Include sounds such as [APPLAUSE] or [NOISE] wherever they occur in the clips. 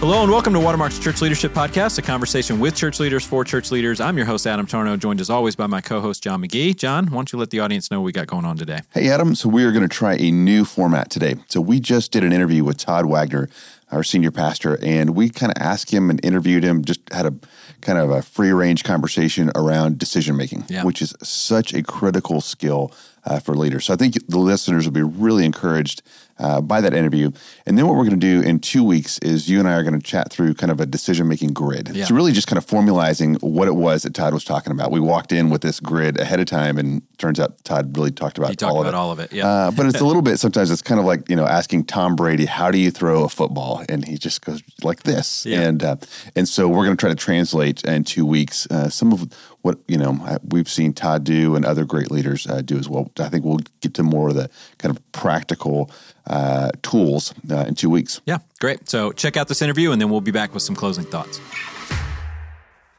Hello and welcome to Watermark's Church Leadership Podcast, a conversation with church leaders for church leaders. I'm your host, Adam Tarnow, joined as always by my co host, John McGee. John, why don't you let the audience know what we got going on today? Hey, Adam. So, we are going to try a new format today. So, we just did an interview with Todd Wagner, our senior pastor, and we kind of asked him and interviewed him, just had a kind of a free range conversation around decision making, Yeah. which is such a critical skill uh, for leaders. So, I think the listeners will be really encouraged uh, by that interview. And then what we're going to do in two weeks is you and I are going to chat through kind of a decision making grid. Yeah. So really just kind of formalizing what it was that Todd was talking about. We walked in with this grid ahead of time, and turns out Todd really talked about He talked all about of it. all of it. Yeah. Uh, but it's a [LAUGHS] little bit sometimes it's kind of like you know asking Tom Brady how do you throw a football and he just goes like this Yeah. and uh, and so we're going to try to translate in two weeks uh, some of what you know we've seen Todd do and other great leaders uh, do as well. I think we'll get to more of the kind of practical uh, tools uh, in two weeks. yeah, great. So check out this interview and then we'll be back with some closing thoughts.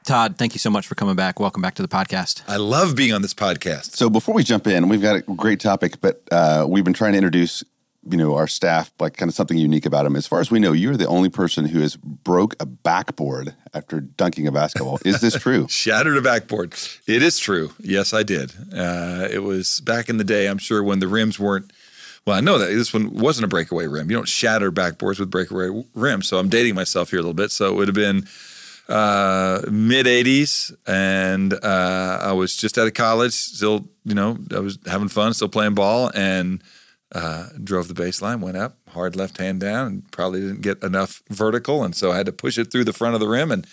Todd, thank you so much for coming back. Welcome back to the podcast. I love being on this podcast. So before we jump in, we've got a great topic, but uh, we've been trying to introduce, you know, our staff like kind of something unique about them. As far as we know, you're the only person who has broke a backboard after dunking a basketball. Is this [LAUGHS] true? Shattered a backboard. It is true. Yes, I did. Uh, it was back in the day, I'm sure, when the rims weren't. Well, I know that this one wasn't a breakaway rim. You don't shatter backboards with breakaway rims. So I'm dating myself here a little bit. So it would have been uh, mid 80s, and uh, I was just out of college. Still, you know, I was having fun, still playing ball, and uh, drove the baseline, went up, hard left hand down, and probably didn't get enough vertical, and so I had to push it through the front of the rim, and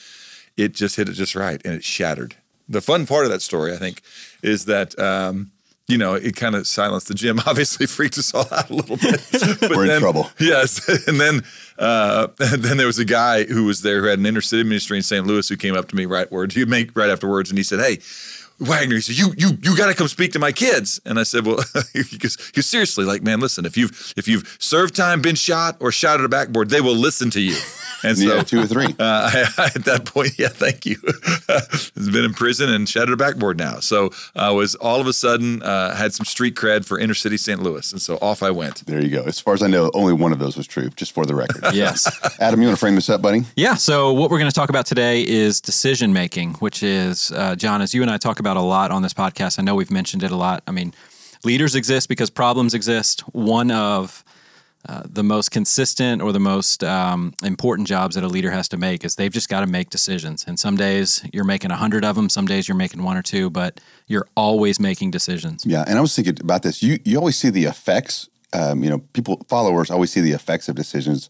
it just hit it just right, and it shattered. The fun part of that story, I think, is that. Um, you know, it kind of silenced the gym. [LAUGHS] Obviously, freaked us all out a little bit. [LAUGHS] But We're in trouble. Yes, [LAUGHS] and then uh, and then there was a guy who was there who had an inner city ministry in St. Louis who came up to me right word he make right afterwards and he said, "Hey, Wagner," he said, "You you you got to come speak to my kids." And I said, "Well, [LAUGHS] because you seriously like, man, listen, if you've if you've served time, been shot, or shot at a backboard, they will listen to you." [LAUGHS] And so Yeah, two or three. [LAUGHS] uh, I, at that point, yeah, thank you. Has been in prison and shot at a backboard now. So I was all of a sudden uh, had some street cred for inner city St. Louis, and so off I went. There you go. As far as I know, only one of those was true, just for the record. Yes. Adam, you want to frame this up, buddy? Yeah. So, what we're going to talk about today is decision making, which is, uh, John, as you and I talk about a lot on this podcast, I know we've mentioned it a lot. I mean, leaders exist because problems exist. One of uh, the most consistent or the most um, important jobs that a leader has to make is they've just got to make decisions. And some days you're making a hundred of them, some days you're making one or two, but you're always making decisions. Yeah, and I was thinking about this. You you always see the effects. Um, you know, people followers always see the effects of decisions,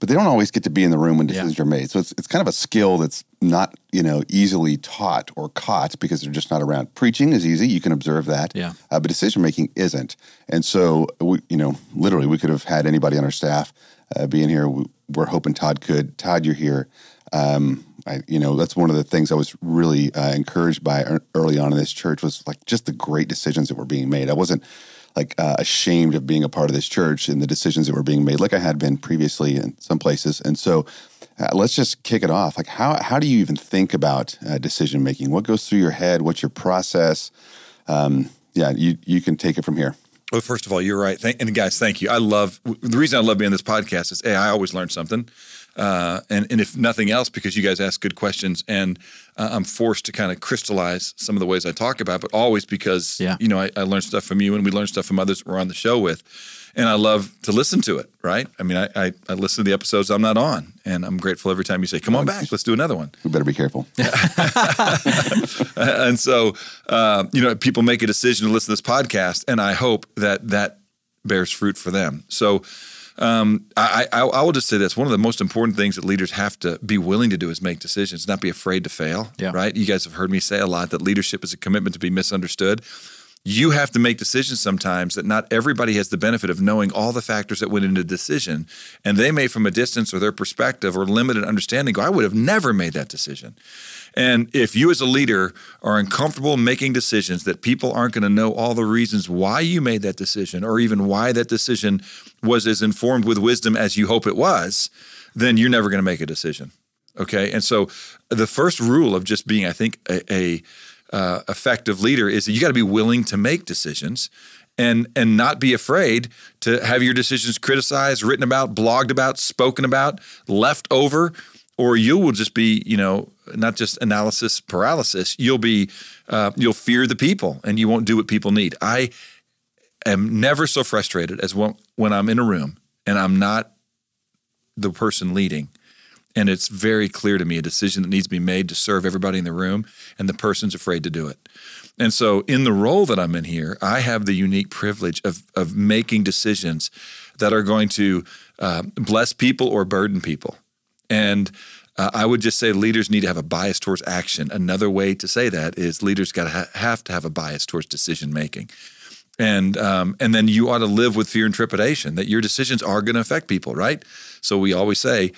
but they don't always get to be in the room when decisions are made. So it's it's kind of a skill that's not you know easily taught or caught because they're just not around. Preaching is easy; you can observe that. Yeah. uh, but decision making isn't. And so we you know literally we could have had anybody on our staff uh, be in here. We, we're hoping Todd could. Todd, you're here. Um, I, you know, that's one of the things I was really uh, encouraged by early on in this church was like just the great decisions that were being made. I wasn't like uh, ashamed of being a part of this church and the decisions that were being made, like I had been previously in some places. And so, uh, let's just kick it off. Like, how how do you even think about uh, decision making? What goes through your head? What's your process? Um, yeah, you you can take it from here. Well, first of all, you're right. Thank, and guys, thank you. I love the reason I love being on this podcast is a I always learn something, uh, and and if nothing else, because you guys ask good questions, and uh, I'm forced to kind of crystallize some of the ways I talk about, but always because Yeah. you know I, I learn stuff from you, and we learn stuff from others we're on the show with, and I love to listen to it. Right? I mean, I, I I listen to the episodes I'm not on, and I'm grateful every time you say, "Come on back, let's do another one." We better be careful. [LAUGHS] and so uh, you know people make a decision to listen to this podcast and i hope that that bears fruit for them so um, I, I, I will just say this. One of the most important things that leaders have to be willing to do is make decisions not be afraid to fail Yeah. right? You guys have heard me say a lot that leadership is a commitment to be misunderstood you have to make decisions sometimes that not everybody has the benefit of knowing all the factors that went into the decision. And they may, from a distance or their perspective or limited understanding, go, I would have never made that decision. And if you as a leader are uncomfortable making decisions that people aren't going to know all the reasons why you made that decision or even why that decision was as informed with wisdom as you hope it was, then you're never going to make a decision. Okay. And so the first rule of just being, I think, a, a uh, effective leader is that you got to be willing to make decisions and and not be afraid to have your decisions criticized, written about, blogged about, spoken about, left over, or you will just be, you know, not just analysis paralysis. You'll be, uh, you'll fear the people, and you won't do what people need. I am never so frustrated as when, when I'm in a room and I'm not the person leading. And it's very clear to me a decision that needs to be made to serve everybody in the room, and the person's afraid to do it. And so, in the role that I'm in here, I have the unique privilege of, of making decisions that are going to uh, bless people or burden people. And uh, I would just say leaders need to have a bias towards action. Another way to say that is leaders got to ha- have to have a bias towards decision making and um, and then you ought to live with fear and trepidation that your decisions are going to affect people, right? So we always say,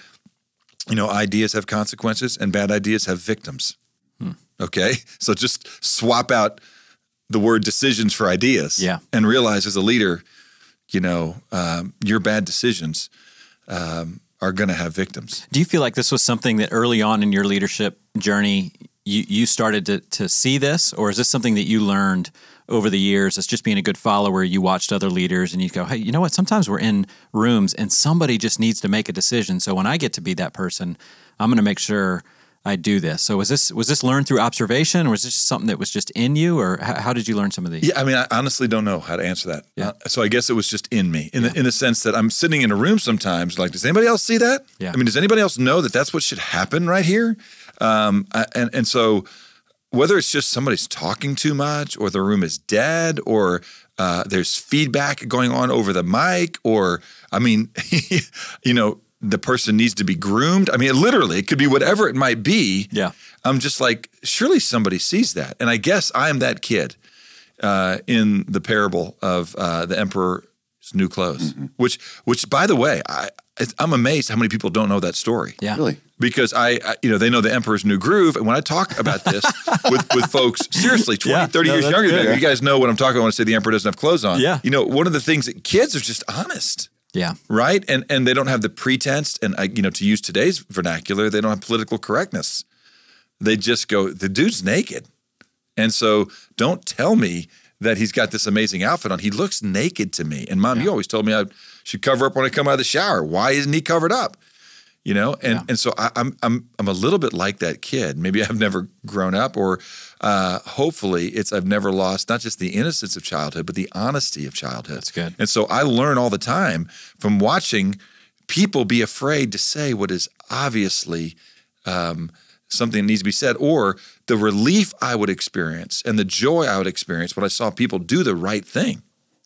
you know, ideas have consequences and bad ideas have victims. Hmm. Okay, so just swap out the word decisions for ideas, yeah. and realize as a leader, you know, um, your bad decisions um, are going to have victims. Do you feel like this was something that early on in your leadership journey you you started to to see this, or is this something that you learned? over the years as just being a good follower, you watched other leaders and you go, hey, you know what? Sometimes we're in rooms and somebody just needs to make a decision. So when I get to be that person, I'm going to make sure I do this. So was this was this learned through observation, or was this something that was just in you, or how, how did you learn some of these? Yeah, I mean, I honestly don't know how to answer that. Yeah. Uh, so I guess it was just in me, in yeah. the in the sense that I'm sitting in a room sometimes. Like, does anybody else see that? Yeah. I mean, does anybody else know that that's what should happen right here? Um, I, and and so whether it's just somebody's talking too much or the room is dead or uh, there's feedback going on over the mic or i mean [LAUGHS] you know the person needs to be groomed. I mean literally it could be whatever it might be. Yeah. I'm just like surely somebody sees that. And i guess i'm that kid uh, in the parable of uh, the emperor's new clothes mm-hmm. which which by the way i i'm amazed how many people don't know that story. Yeah. Really because I, I, you know, they know the Emperor's New Groove. And when I talk about this [LAUGHS] with, with folks, seriously, 20, yeah, 30 no, years younger than me, you guys know what I'm talking about when I say the Emperor doesn't have clothes on. Yeah. You know, one of the things that kids are just honest. Yeah. Right. And and they don't have the pretense. And, I, you know, to use today's vernacular, they don't have political correctness. They just go, the dude's naked. And so don't tell me that he's got this amazing outfit on. He looks naked to me. And mom, yeah. you always told me I should cover up when I come out of the shower. Why isn't he covered up? You know? And yeah. and so I, am I'm, I'm i'm a little bit like that kid. Maybe i've never grown up or uh, hopefully it's i've never lost not just the innocence of childhood but the honesty of childhood. That's good. And so i learn all the time from watching people be afraid to say what is obviously um, something that needs to be said or the relief i would experience and the joy i would experience when i saw people do the right thing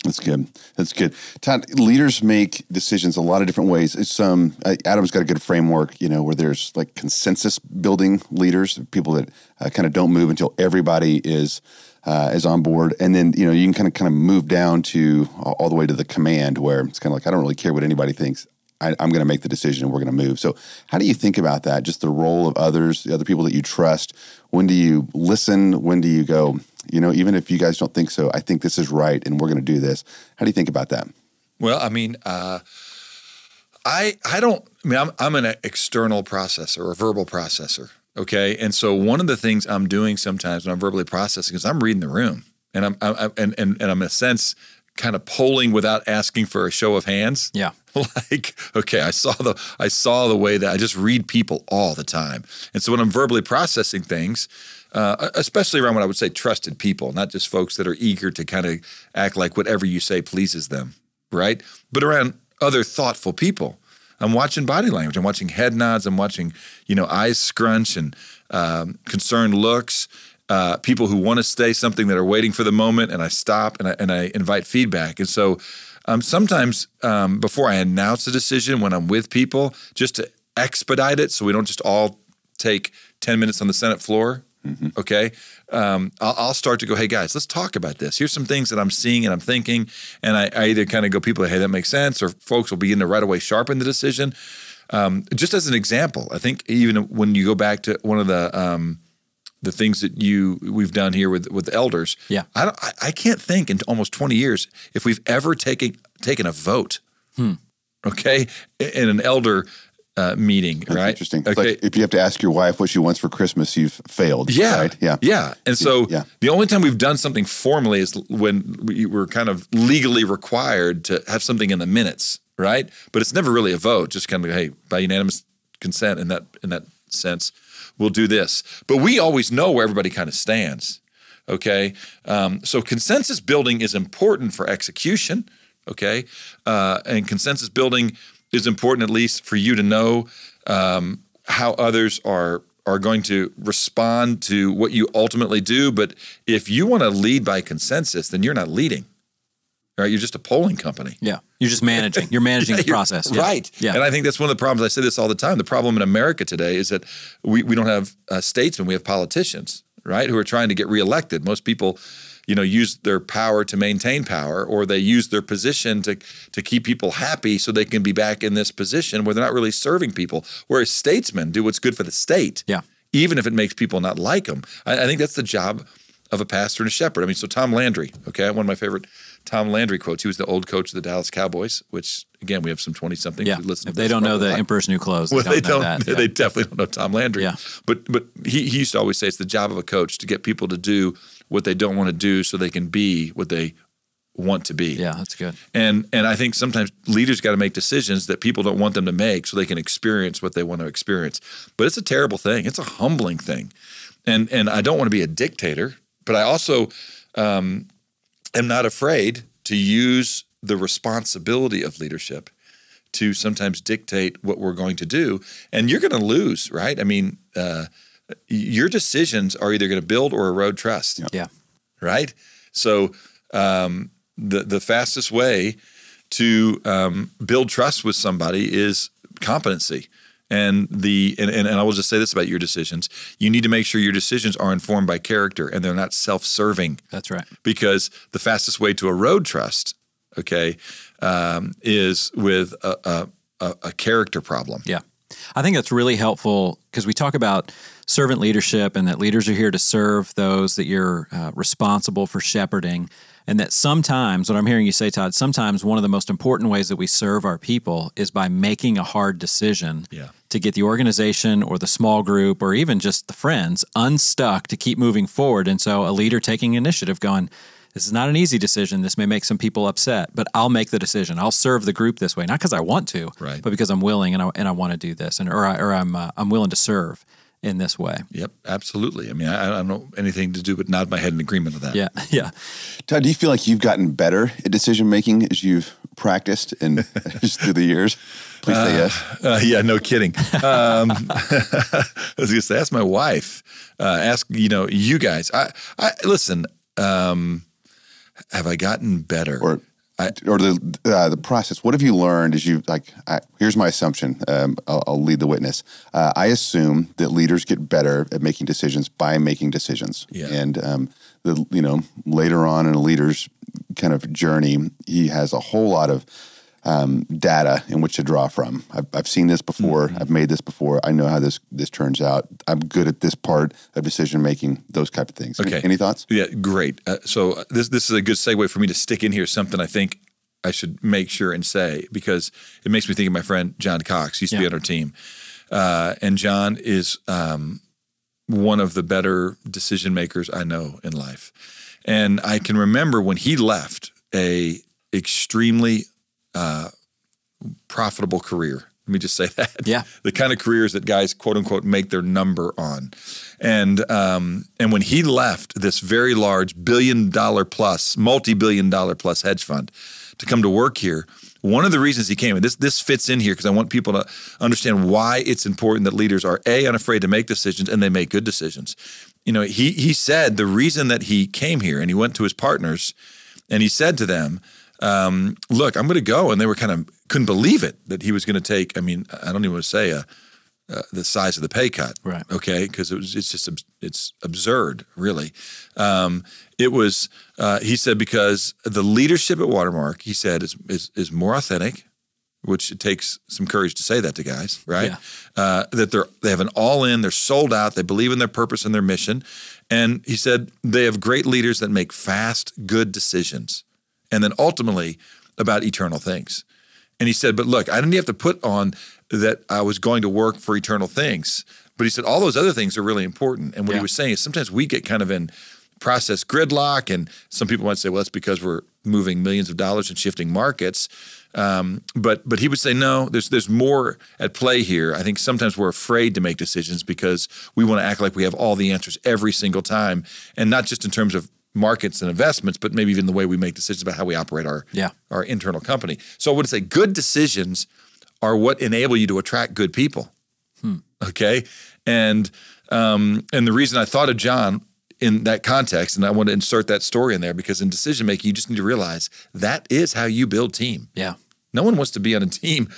that's good. That's good. Todd, leaders make decisions a lot of different ways. It's um, Adam's got a good framework, you know, where there's like consensus building leaders, people that uh, kind of don't move until everybody is uh, is on board, and then you know you can kind of kind of move down to all the way to the command, where it's kind of like I don't really care what anybody thinks. I, am going to make the decision and we're going to move. So, how do you think about that? Just the role of others, the other people that you trust. When do you listen? When do you go, you know, even if you guys don't think so, I think this is right and we're going to do this. How do you think about that? Well, I mean, uh, I I don't. I mean, I'm I'm an external processor, a verbal processor. Okay, and so one of the things I'm doing sometimes when I'm verbally processing is I'm reading the room, and I'm, I'm and, and and I'm in a sense kind of polling without asking for a show of hands. Yeah. [LAUGHS] Like, okay, I saw the I saw the way that I just read people all the time. And so when I'm verbally processing things, uh, especially around what I would say trusted people, not just folks that are eager to kind of act like whatever you say pleases them, right? But around other thoughtful people. I'm watching body language. I'm watching head nods. I'm watching, you know, eyes scrunch and um, concerned looks. Uh, people who want to say something that are waiting for the moment, and I stop and I, and I invite feedback. And so um, sometimes um, before I announce a decision, when I'm with people, just to expedite it so we don't just all take 10 minutes on the Senate floor Mm-hmm. Okay. Um, I'll, I'll, start to go, hey guys, let's talk about this. Here's some things that I'm seeing and I'm thinking. And I, I either kind of go, people, hey, that makes sense, or folks will begin to right away sharpen the decision. Um, just as an example, I think even when you go back to one of the um, the things that you we've done here with with elders, yeah, I, I, I can't think in almost 20 years if we've ever taken taken a vote. Hmm. Okay, in an elder uh, meeting, That's right? Interesting. It's like if you have to ask your wife what she wants for Christmas, you've failed. Yeah. Right? Yeah. Yeah. And so Yeah. the only time we've done something formally is when we were kind of legally required to have something in the minutes, right? But it's never really a vote, just kind of, hey, by unanimous consent in that in that sense, we'll do this. But we always know where everybody kind of stands. Okay. Um, so consensus building is important for execution. Okay. Uh, and consensus building is important, at least for you to know um, how others are are going to respond to what you ultimately do. But if you want to lead by consensus, then you're not leading. Right? You're just a polling company. Yeah. You're just managing. You're managing the [LAUGHS] You're- process. Yeah. Right. Yeah. And I think that's one of the problems. I say this all the time. The problem in America today is that we, we don't have uh, statesmen, we have politicians, right, who are trying to get reelected. Most people, you know, use their power to maintain power or they use their position to, to keep people happy so they can be back in this position where they're not really serving people. Whereas statesmen do what's good for the state. Yeah. Even if it makes people not like them. I, I think that's the job of a pastor and a shepherd. I mean, so Tom Landry, okay, one of my favorite Tom Landry quotes. He was the old coach of the Dallas Cowboys, which again we have some twenty something. Yeah. listen If they don't know the like- Emperor's New Clothes, well, they they don't know don't. that. Yeah. [LAUGHS] They definitely don't know Tom Landry. Yeah. But but he, he used to always say it's the job of a coach to get people to do what they don't want to do so they can be what they want to be. Yeah, that's good. And and I think sometimes leaders got to make decisions that people don't want them to make so they can experience what they want to experience. But it's a terrible thing. It's a humbling thing. And and I don't want to be a dictator, but I also um, am not afraid to use the responsibility of leadership to sometimes dictate what we're going to do. And you're going to lose, right? I mean, uh, your decisions are either going to build or erode trust Yeah. right? So um, the the fastest way to um, build trust with somebody is competency. And the and, and, and I will just say this about your decisions: you need to make sure your decisions are informed by character and they're not self-serving. That's right. Because the fastest way to erode trust, okay, um, is with a, a, a, a character problem. Yeah. I think that's really helpful because we talk about servant leadership and that leaders are here to serve those that you're uh, responsible for shepherding. And that sometimes, what I'm hearing you say, Todd, sometimes one of the most important ways that we serve our people is by making a hard decision Yeah. to get the organization or the small group or even just the friends unstuck to keep moving forward. And so a leader taking initiative going, this is not an easy decision. This may make some people upset, but I'll make the decision. I'll serve the group this way, not because I want to, Right. but because I'm willing and I, and I want to do this, and or, I, or I'm uh, I'm willing to serve in this way. Yep, absolutely. I mean, I, I don't know anything to do but nod my head in agreement with that. Yeah, [LAUGHS] yeah. Todd, do you feel like you've gotten better at decision making as you've practiced and [LAUGHS] just through the years? Please say yes. Uh, yeah, no kidding. Um, [LAUGHS] I was going to say, ask my wife. Uh, ask you know you guys. I, I listen. Um, have I gotten better? Or or the uh, the process. What have you learned as you like? I, here's my assumption. Um, I'll, I'll lead the witness. Uh, I assume that leaders get better at making decisions by making decisions. Yeah. And um, the you know later on in a leader's kind of journey, he has a whole lot of um, data in which to draw from. I've, I've seen this before. Mm-hmm. I've made this before. I know how this this turns out. I'm good at this part of decision making. Those type of things. Okay. Any, thoughts? Yeah, great. Uh, so uh, this this is a good segue for me to stick in here something I think I should make sure and say because it makes me think of my friend John Cox. He used to be on our team, uh, and John is um, one of the better decision makers I know in life. And I can remember when he left a extremely uh, profitable career. Let me just say [LAUGHS] that. Yeah. The kind of careers that guys quote unquote make their number on. And um, and when he left this very large billion dollar plus, multi billion dollar plus hedge fund to come to work here, one of the reasons he came, and this this fits in here because I want people to understand why it's important that leaders are a unafraid to make decisions and they make good decisions. You know, he he said the reason that he came here and he went to his partners and he said to them, um, "Look, I'm going to go," and they were kind of couldn't believe it that he was going to take. I mean, I don't even want to say a, uh, the size of the pay cut, Right. Okay, because it was it's just it's absurd, really. Um, it was uh, he said because the leadership at Watermark, he said, is is, is more authentic. Which it takes some courage to say that to guys, right? Yeah. Uh, that they're they have an all in, they're sold out, they believe in their purpose and their mission, and he said they have great leaders that make fast, good decisions, and then ultimately about eternal things. And he said, but look, I didn't have to put on that I was going to work for eternal things. But he said all those other things are really important. And what Yeah. he was saying is sometimes we get kind of in process gridlock, and some people might say, well, that's because we're moving millions of dollars and shifting markets. Um, but but he would say no. There's there's more at play here. I think sometimes we're afraid to make decisions because we want to act like we have all the answers every single time, and not just in terms of markets and investments, but maybe even the way we make decisions about how we operate our Yeah. our internal company. So I would say good decisions are what enable you to attract good people. Okay, and um, and the reason I thought of John in that context, and I want to insert that story in there because in decision making, you just need to realize that is how you build team. Yeah. No one wants to be on a team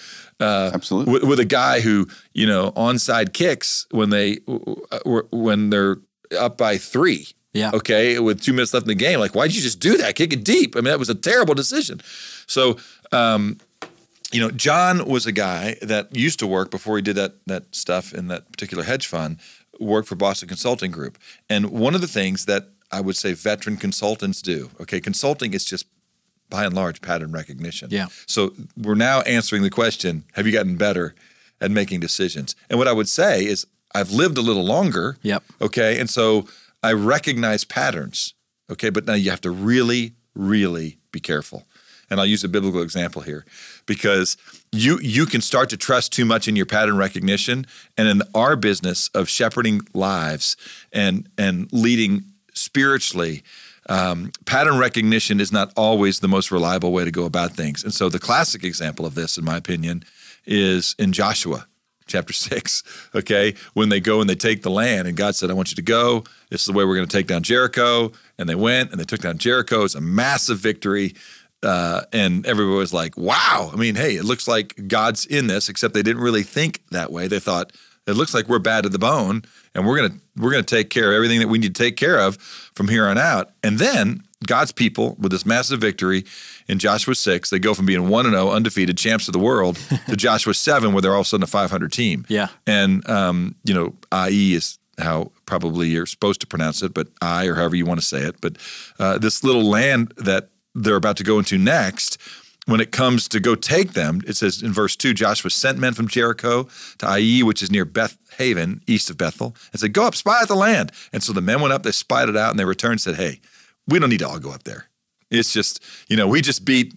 uh, Absolutely. with, with a guy who you know onside kicks when they when they're up by three. Yeah. Okay, with two minutes left in the game, like why'd you just do that? Kick it deep. I mean, that was a terrible decision. So, um, you know, John was a guy that used to work before he did that that stuff in that particular hedge fund. Worked for Boston Consulting Group, and one of the things that I would say veteran consultants do. Okay, consulting is just by and large pattern recognition. Yeah. So we're now answering the question: Have you gotten better at making decisions? And what I would say is, I've lived a little longer. Yep. Okay, and so I recognize patterns. Okay, but now you have to really, really be careful. And I'll use a biblical example here because you you can start to trust too much in your pattern recognition. And in our business of shepherding lives and and leading spiritually, um, pattern recognition is not always the most reliable way to go about things. And so the classic example of this, in my opinion, is in Joshua chapter six. Okay, when they go and they take the land, and God said, "I want you to go. This is the way we're going to take down Jericho." And they went and they took down Jericho. It's a massive victory. Uh, and everybody was like, "Wow!" I mean, hey, it looks like God's in this. Except they didn't really think that way. They thought it looks like we're bad to the bone, and we're gonna we're gonna take care of everything that we need to take care of from here on out. And then God's people, with this massive victory in Joshua six, they go from being one and zero, undefeated champs of the world, to [LAUGHS] Joshua seven, where they're all of a sudden a 500 team. Yeah. And um, you know, IE is how probably you're supposed to pronounce it, but I or however you want to say it. But uh, this little land that they're about to go into next, when it comes to go take them, it says in verse two, Joshua sent men from Jericho to Ai, which is near Beth Aven, east of Bethel, and said, "Go up, spy out the land." And so the men went up, they spied it out, and they returned and said, "Hey, we don't need to all go up there. It's just, you know, we just beat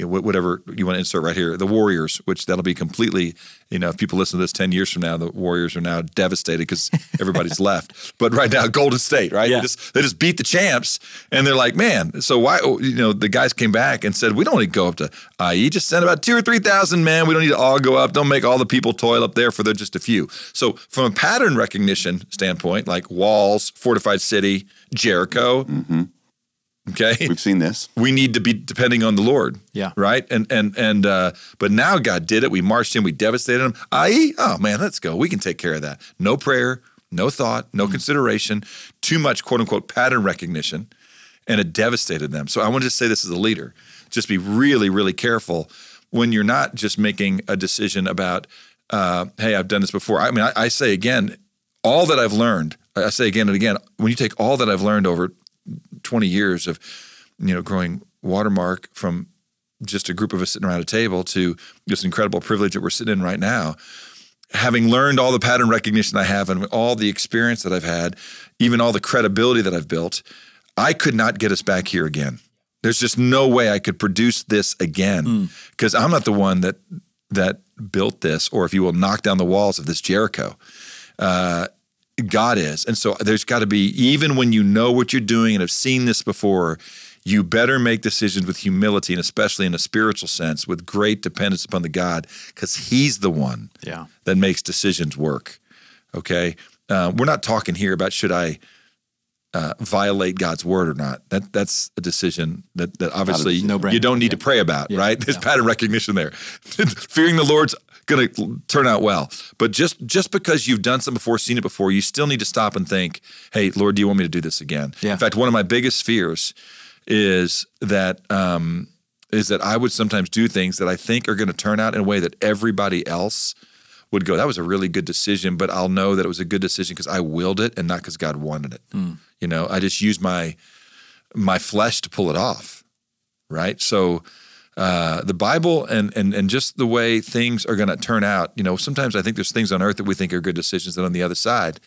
whatever you want to insert right here, the Warriors, which that'll be completely, you know, if people listen to this 10 years from now, the Warriors are now devastated because everybody's [LAUGHS] left. But right now, Golden State, right? Yeah. They, just, they just beat the champs and they're like, man, so why, oh, you know, the guys came back and said, we don't need to go up to Ai, just send about two or 3,000 men. We don't need to all go up. Don't make all the people toil up there for they're just a few. So from a pattern recognition standpoint, like walls, fortified city, Jericho, mm-hmm. Okay? We've seen this. we need to be depending on the Lord. Yeah. Right. And and and uh, but now God did it. We marched in. We devastated him. I.e. Oh man, let's go. We can take care of that. No prayer, no thought, no consideration. Too much quote unquote pattern recognition, and it devastated them. So I want to just say this as a leader. Just be really really careful when you're not just making a decision about. Uh, hey, I've done this before. I mean, I, I say again, all that I've learned. I say again and again. When you take all that I've learned over 20 years of you know growing watermark from just a group of us sitting around a table to this incredible privilege that we're sitting in right now. Having learned all the pattern recognition i have and all the experience that i've had even all the credibility that i've built i could not get us back here again. There's just no way i could produce this again hmm. because i'm not the one that that built this or if you will knock down the walls of this jericho uh, God is. And so there's got to be, even when you know what you're doing and have seen this before, you better make decisions with humility and especially in a spiritual sense with great dependence upon the God because He's the one Yeah. that makes decisions work. Okay. Uh, we're not talking here about should I uh, violate God's word or not. That that's a decision that that obviously no-brainer. you don't need to pray about, right? There's pattern recognition there. [LAUGHS] Fearing the Lord's going to turn out well. But just just because you've done something before, seen it before, you still need to stop and think, "Hey, Lord, do you want me to do this again?" Yeah. In fact, one of my biggest fears is that um, is that I would sometimes do things that I think are going to turn out in a way that everybody else would go, that was a really good decision, but I'll know that it was a good decision because I willed it and not because God wanted it. You know, I just used my my flesh to pull it off, right? So uh, the Bible and and and just the way things are going to turn out. You know, sometimes I think there's things on earth that we think are good decisions, that on the other side,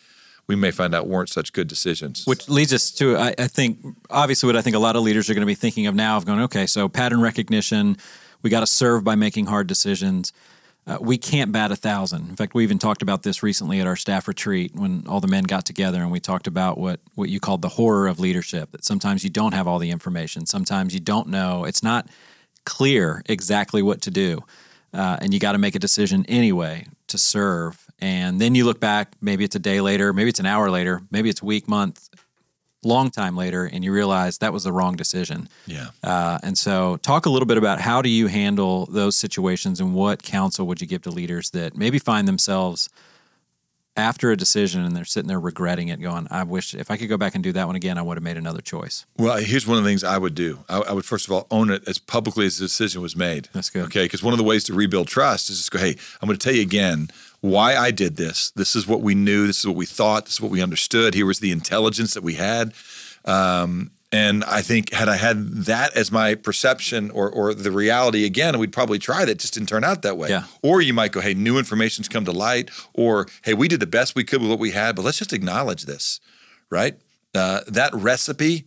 we may find out weren't such good decisions. Which leads us to, I, I think, obviously, what I think a lot of leaders are going to be thinking of now of going, okay, so pattern recognition, we got to serve by making hard decisions. Uh, we can't bat a thousand. In fact, we even talked about this recently at our staff retreat when all the men got together and we talked about what what you called the horror of leadership. That sometimes you don't have all the information. Sometimes you don't know. It's not clear exactly what to do, uh, and you got to make a decision anyway to serve. And then you look back. Maybe it's a day later. Maybe it's an hour later. Maybe it's a week, month, long time later, and you realize that was the wrong decision. yeah. Uh, and so, talk a little bit about how do you handle those situations, and what counsel would you give to leaders that maybe find themselves after a decision and they're sitting there regretting it, going, "I wish if I could go back and do that one again, I would have made another choice." Well, here's one of the things I would do. I, I would first of all own it as publicly as the decision was made. That's good. Okay, because one of the ways to rebuild trust is just go, hey, I'm going to tell you again why I did this. This is what we knew. This is what we thought. This is what we understood. Here was the intelligence that we had. Um, and I think had I had that as my perception or or the reality again, we'd probably try that. Just didn't turn out that way. Yeah. Or you might go, hey, new information's come to light, or hey, we did the best we could with what we had, but let's just acknowledge this, right? Uh, that recipe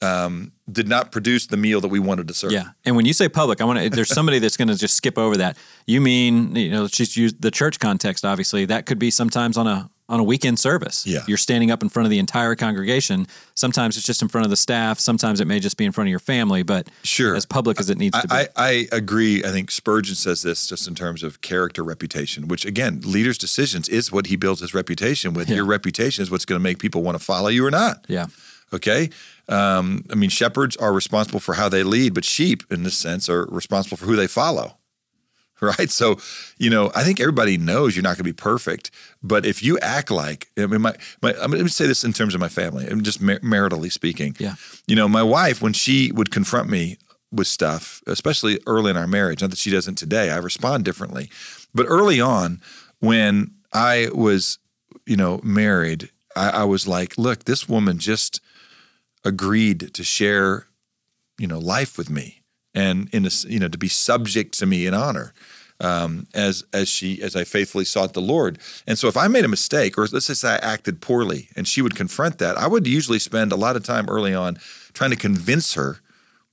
um, did not produce the meal that we wanted to serve. Yeah, and when you say public, I want to. There's somebody that's going to just skip over that. You mean you know, let's just use the church context. Obviously, that could be sometimes on a on a weekend service. Yeah. you're standing up in front of the entire congregation. Sometimes it's just in front of the staff. Sometimes it may just be in front of your family. But Sure. as public as it needs to be. I, I, I agree. I think Spurgeon says this just in terms of character reputation, which again, leaders' decisions is what he builds his reputation with. Yeah. Your reputation is what's going to make people want to follow you or not. yeah, Okay. Um, I mean, shepherds are responsible for how they lead, but sheep, in this sense, are responsible for who they follow. [LAUGHS] Right. So, you know, I think everybody knows you're not going to be perfect. But if you act like, I mean, my, my I'm going to say this in terms of my family, and just mar- maritally speaking. Yeah. You know, my wife, when she would confront me with stuff, especially early in our marriage, not that she doesn't today, I respond differently. But early on, when I was, you know, married, I, I was like, look, this woman just agreed to share, you know, life with me and in a, you know to be subject to me in honor um, as as she as I faithfully sought the Lord. And so if I made a mistake or let's just say I acted poorly and she would confront that, I would usually spend a lot of time early on trying to convince her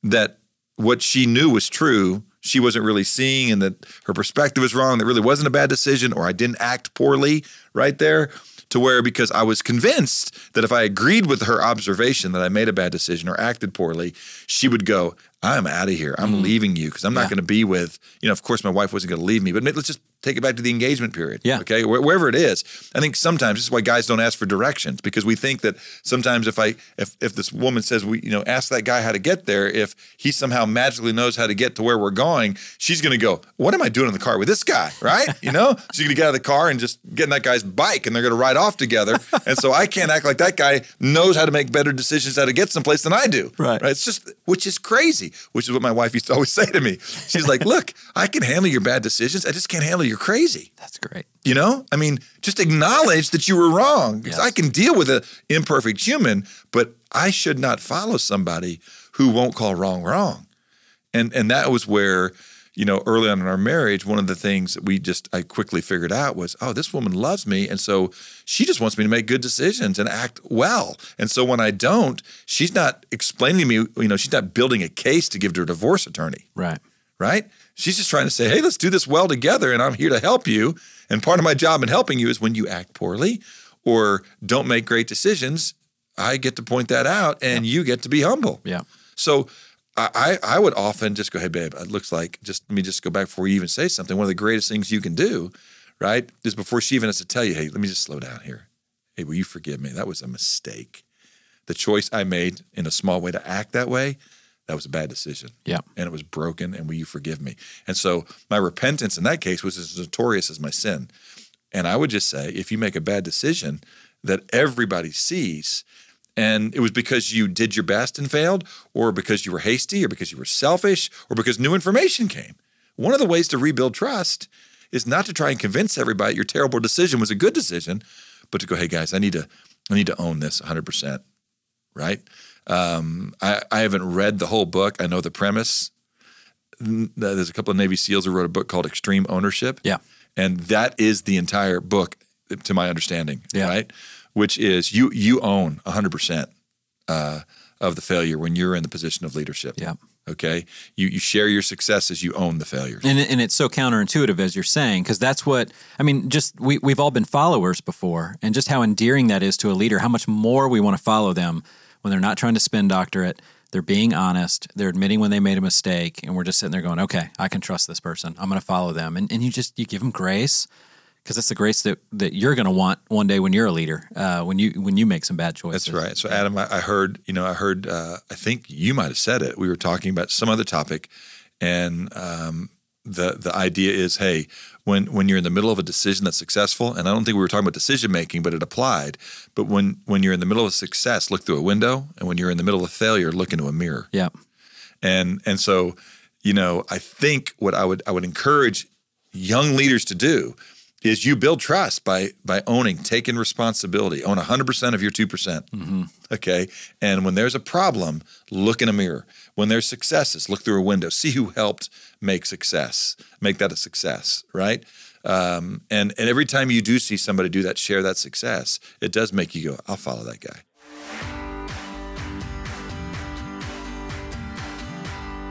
that what she knew was true she wasn't really seeing and that her perspective was wrong that really wasn't a bad decision or I didn't act poorly right there to where because I was convinced that if I agreed with her observation that I made a bad decision or acted poorly, she would go, I'm out of here. I'm leaving you because I'm not Mm-hmm. Yeah. going to be with, you know, of course, my wife wasn't going to leave me, but let's just take it back to the engagement period. Yeah. Okay. Where- Wherever it is. I think sometimes this is why guys don't ask for directions because we think that sometimes if I, if, if this woman says, we, you know, ask that guy how to get there, if he somehow magically knows how to get to where we're going, she's going to go, what am I doing in the car with this guy? Right. You know, [LAUGHS] she's going to get out of the car and just get in that guy's bike and they're going to ride off together. and so I can't act like that guy knows how to make better decisions, how to get someplace than I do. Right. Right. It's just, which is crazy, which is what my wife used to always [LAUGHS] say to me. She's like, look, I can handle your bad decisions. I just can't handle your crazy. that's great. You know, I mean, just acknowledge that you were wrong. Because Yes. I can deal with an imperfect human, but I should not follow somebody who won't call wrong wrong. And and that was where, you know, early on in our marriage, one of the things that we just I quickly figured out was, oh, this woman loves me, and so she just wants me to make good decisions and act well. And so when I don't, she's not explaining to me, you know, she's not building a case to give to a divorce attorney Right. right? She's just trying to say, hey, let's do this well together, and I'm here to help you. And part of my job in helping you is when you act poorly or don't make great decisions, I get to point that out, and you get to be humble. Yeah. So I I would often just go, hey, babe, it looks like just let me just go back before you even say something. One of the greatest things you can do, right, is before she even has to tell you, hey, let me just slow down here. Hey, will you forgive me? That was a mistake. The choice I made in a small way to act that way, that was a bad decision Yeah. and it was broken and will you forgive me and so my repentance in that case was as notorious as my sin and i would just say if you make a bad decision that everybody sees and it was because you did your best and failed or because you were hasty or because you were selfish or because new information came one of the ways to rebuild trust is not to try and convince everybody your terrible decision was a good decision but to go hey guys i need to i need to own this 100% right um, I, I haven't read the whole book i know the premise there's a couple of Navy SEALs who wrote a book called Extreme Ownership. Yeah. and that is the entire book, to my understanding. Yeah. right, which is you you own 100 percent uh, of the failure when you're in the position of leadership. Yeah. Okay. You you share your successes. You own the failures. And, and it's so counterintuitive as you're saying, because that's what I mean. Just we we've all been followers before, and just how endearing that is to a leader. How much more we want to follow them when they're not trying to spin doctorate. They're being honest. They're admitting when they made a mistake, and we're just sitting there going, "Okay, I can trust this person. I'm going to follow them." And and you just you give them grace because that's the grace that that you're going to want one day when you're a leader. Uh, when you when you make some bad choices. That's right. So, Adam, I, I heard, you know, I heard, uh, I think you might have said it. We were talking about some other topic, and um, the the idea is, hey, when when you're in the middle of a decision that's successful, and I don't think we were talking about decision making, but it applied. But when when you're in the middle of success, look through a window, and when you're in the middle of failure, look into a mirror. Yeah. And and so, you know, I think what I would I would encourage young leaders to do is you build trust by by owning, taking responsibility, own 100% of your 2%. percent Okay? And when there's a problem, look in a mirror. When there's successes, look through a window. See who helped make success. Make that a success, right? Um, and and every time you do see somebody do that, share that success, it does make you go, I'll follow that guy.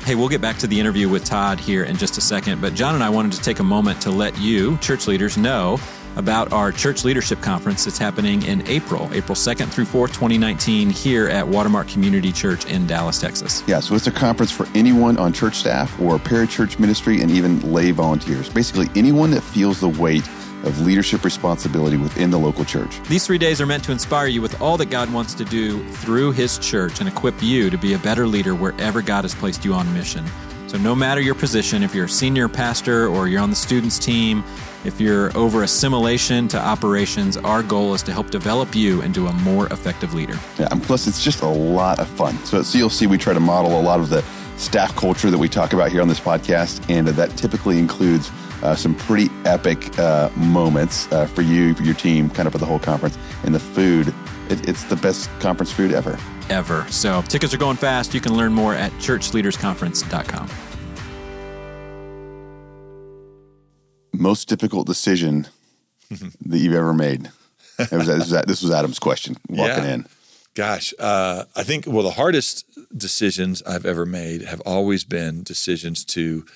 Hey, we'll get back to the interview with Todd here in just a second, but John and I wanted to take a moment to let you, church leaders, know about our church leadership conference that's happening in April, April 2nd through 4th, 2019, here at Watermark Community Church in Dallas, Texas. Yeah, so it's a conference for anyone on church staff or parachurch ministry and even lay volunteers. Basically, anyone that feels the weight of leadership responsibility within the local church. These three days are meant to inspire you with all that God wants to do through His church and equip you to be a better leader wherever God has placed you on mission. So, no matter your position, if you're a senior pastor or you're on the students' team, if you're over assimilation to operations, our goal is to help develop you into a more effective leader. Yeah, and plus it's just a lot of fun. So at CLC, we try to model a lot of the staff culture that we talk about here on this podcast, and that typically includes uh, some pretty epic uh, moments uh, for you, for your team, kind of for the whole conference. And the food, it, it's the best conference food ever. Ever. So, tickets are going fast. You can learn more at churchleadersconference.com. Most difficult decision [LAUGHS] that you've ever made. That was, this, was, this was Adam's question walking Yeah. in. Gosh, uh, I think well, the hardest decisions I've ever made have always been decisions to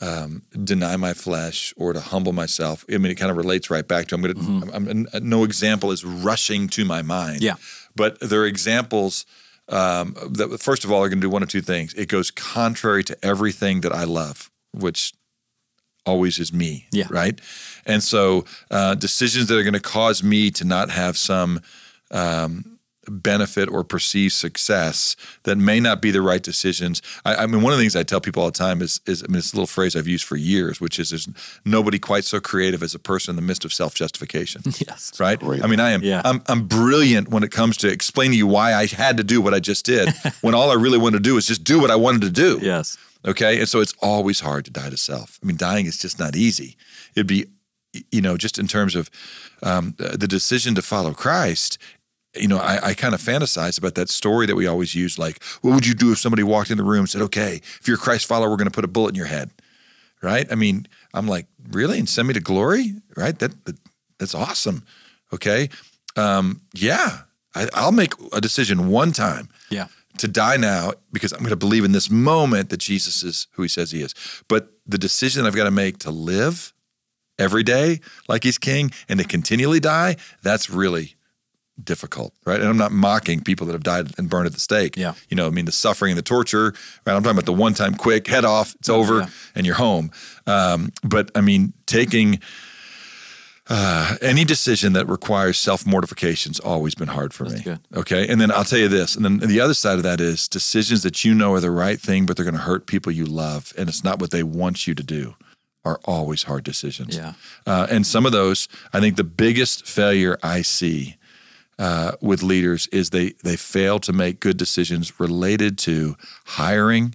um, deny my flesh or to humble myself. I mean, it kind of relates right back to. I'm going to. I'm, I'm, no example is rushing to my mind. Yeah. but there are examples um, that first of all are going to do one of two things. It goes contrary to everything that I love, which always is me. Yeah. Right. And so uh, decisions that are going to cause me to not have some um, benefit or perceived success that may not be the right decisions. I, I mean, one of the things I tell people all the time is, is, I mean, it's a little phrase I've used for years, which is there's nobody quite so creative as a person in the midst of self justification. [LAUGHS] Yes. Right. Great. I mean, I am. Yeah. I'm, I'm brilliant when it comes to explaining to you why I had to do what I just did. [LAUGHS] when all I really wanted to do is just do what I wanted to do. Yes. Okay. And so it's always hard to die to self. I mean, dying is just not easy. It'd be, you know, just in terms of um, the decision to follow Christ, you know, I, I kind of fantasize about that story that we always use like, what would you do if somebody walked in the room and said, okay, if you're a Christ follower, we're going to put a bullet in your head? Right. I mean, I'm like, really? And send me to glory? Right. That, that That's awesome. Okay. Um, yeah. I, I'll make a decision one time Yeah. to die now because I'm going to believe in this moment that Jesus is who he says he is. But the decision I've got to make to live every day like he's king and to continually die, that's really difficult, right? And I'm not mocking people that have died and burned at the stake. Yeah. You know, I mean, the suffering and the torture, right? I'm talking about the one time quick, head off, it's over, Yeah. and you're home. Um, but I mean, taking uh, any decision that requires self mortification's always been hard for me. good. Okay. And then I'll tell you this. And then the other side of that is decisions that you know are the right thing, but they're going to hurt people you love. And it's not what they want you to do are always hard decisions. Yeah. Uh, and some of those, I think the biggest failure I see uh, with leaders is they they fail to make good decisions related to hiring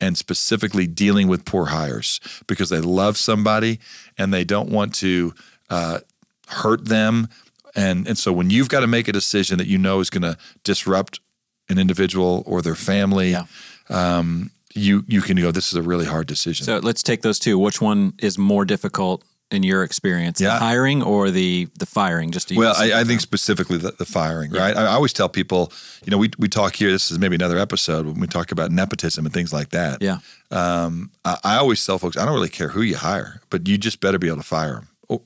and specifically dealing with poor hires because they love somebody and they don't want to uh, hurt them. And and so when you've got to make a decision that you know is going to disrupt an individual or their family, Yeah. um, you you can go. This is a really hard decision. So let's take those two. Which one is more difficult in your experience, Yeah. the hiring or the the firing? Just to Well, use I, I think specifically the, the firing, right? I, I always tell people, you know, we, we talk here, this is maybe another episode when we talk about nepotism and things like that. yeah, Um, I, I always tell folks, I don't really care who you hire, but you just better be able to fire them. Oh,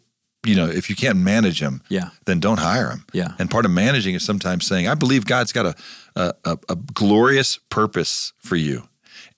you know, if you can't manage them, yeah, then don't hire them. Yeah. And part of managing is sometimes saying, I believe God's got a, a, a, a glorious purpose for you.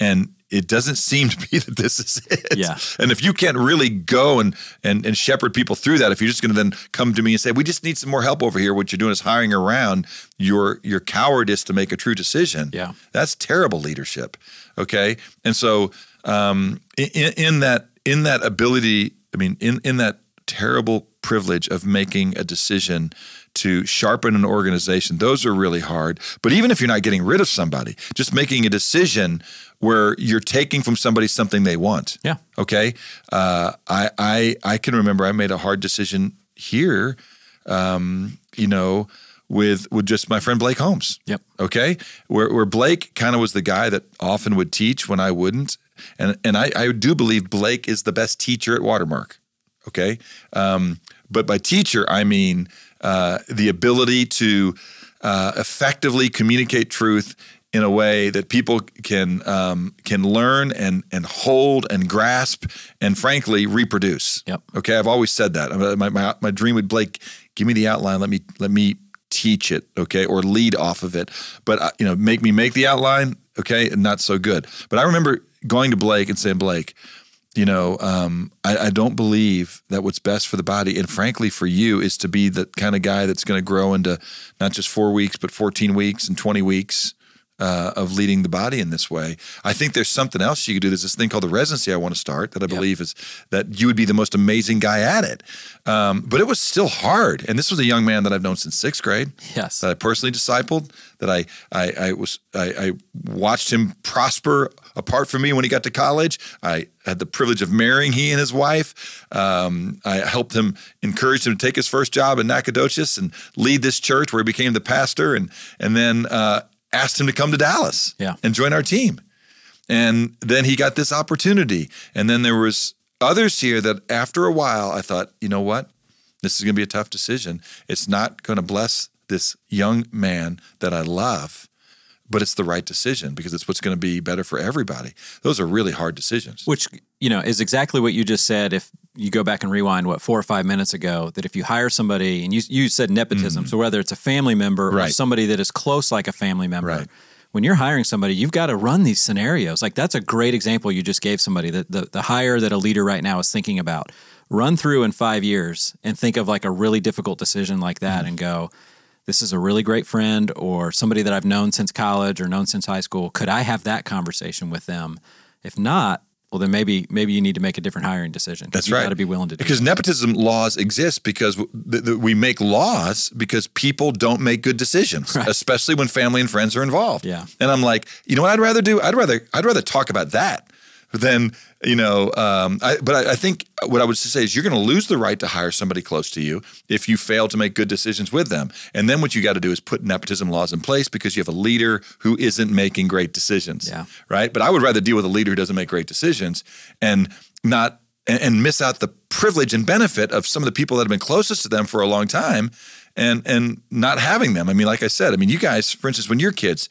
And it doesn't seem to be [LAUGHS] that this is it. Yeah. And if you can't really go and, and, and shepherd people through that, if you're just going to then come to me and say, we just need some more help over here, what you're doing is hiring around your, your cowardice to make a true decision. Yeah. That's terrible leadership. Okay. And so um, in, in that in that ability, I mean, in, in that terrible privilege of making a decision to sharpen an organization, those are really hard. But even if you're not getting rid of somebody, just making a decision where you're taking from somebody something they want. Yeah. Okay. Uh, I, I I can remember I made a hard decision here. Um, you know, with with just my friend Blake Holmes. Yep. Okay. Where where Blake kind of was the guy that often would teach when I wouldn't, and and I, I do believe Blake is the best teacher at Watermark. Okay. Um, but by teacher I mean uh, the ability to uh, effectively communicate truth in a way that people can um, can learn and and hold and grasp and frankly reproduce. Yep. Okay, I've always said that. My, my, my dream with Blake, give me the outline. Let me let me teach it. Okay, or lead off of it. But uh, you know, make me make the outline. Okay, and not so good. But I remember going to Blake and saying, Blake, you know, um, I, I don't believe that what's best for the body, and frankly for you, is to be the kind of guy that's going to grow into not just four weeks, but 14 weeks and 20 weeks uh, of leading the body in this way. I think there's something else you could do. There's this thing called the residency I want to start that I believe is that you would be the most amazing guy at it. Um, but it was still hard. And this was a young man that I've known since sixth grade yes, that I personally discipled, that I I, I was I, I watched him prosper apart from me when he got to college. I had the privilege of marrying he and his wife. Um, I helped him, encouraged him to take his first job in Nacogdoches and lead this church where he became the pastor, and and then uh, asked him to come to Dallas Yeah. and join our team. And then he got this opportunity, and then there was others here that after a while I thought, you know what, this is going to be a tough decision. It's not going to bless this young man that I love, but it's the right decision because it's what's going to be better for everybody. Those are really hard decisions. which you know is exactly what you just said. If you go back and rewind what four or five minutes ago, that if you hire somebody and you you said nepotism, so whether it's a family member or Mm-hmm. Somebody that is close like a family member. Right. When you're hiring somebody, you've got to run these scenarios. Like that's a great example you just gave somebody. The, the the hire that a leader right now is thinking about. Run through in five years and think of like a really difficult decision like that Mm-hmm. and go, this is a really great friend or somebody that I've known since college or known since high school. Could I have that conversation with them? If not, well, then maybe maybe you need to make a different hiring decision. That's you right. Got to be willing to do. because nepotism laws exist because th- th- we make laws because people don't make good decisions, Right. especially when family and friends are involved. Yeah. And I'm like, you know what I'd rather do? I'd rather I'd rather talk about that than you know. Um, I, but I, I think what I would say is you're going to lose the right to hire somebody close to you if you fail to make good decisions with them. And then what you got to do is put nepotism laws in place because you have a leader who isn't making great decisions. Yeah. Right. But I would rather deal with a leader who doesn't make great decisions and not and, and miss out the privilege and benefit of some of the people that have been closest to them for a long time and and not having them. I mean, like I said, I mean, you guys, for instance, when your kids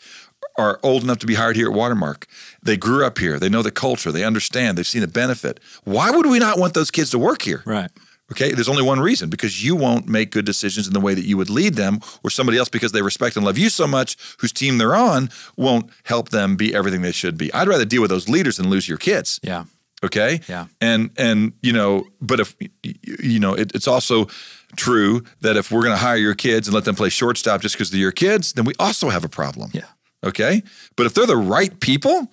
are old enough to be hired here at Watermark, they grew up here, they know the culture, they understand, they've seen the benefit. Why would we not want those kids to work here? right. Okay, there's only one reason because you won't make good decisions in the way that you would lead them, or somebody else because they respect and love you so much, whose team they're on, won't help them be everything they should be. I'd rather deal with those leaders than lose your kids Yeah. okay Yeah. and and you know but if you know it, it's also true that if we're going to hire your kids and let them play shortstop just because they're your kids then we also have a problem Yeah. Okay but if they're the right people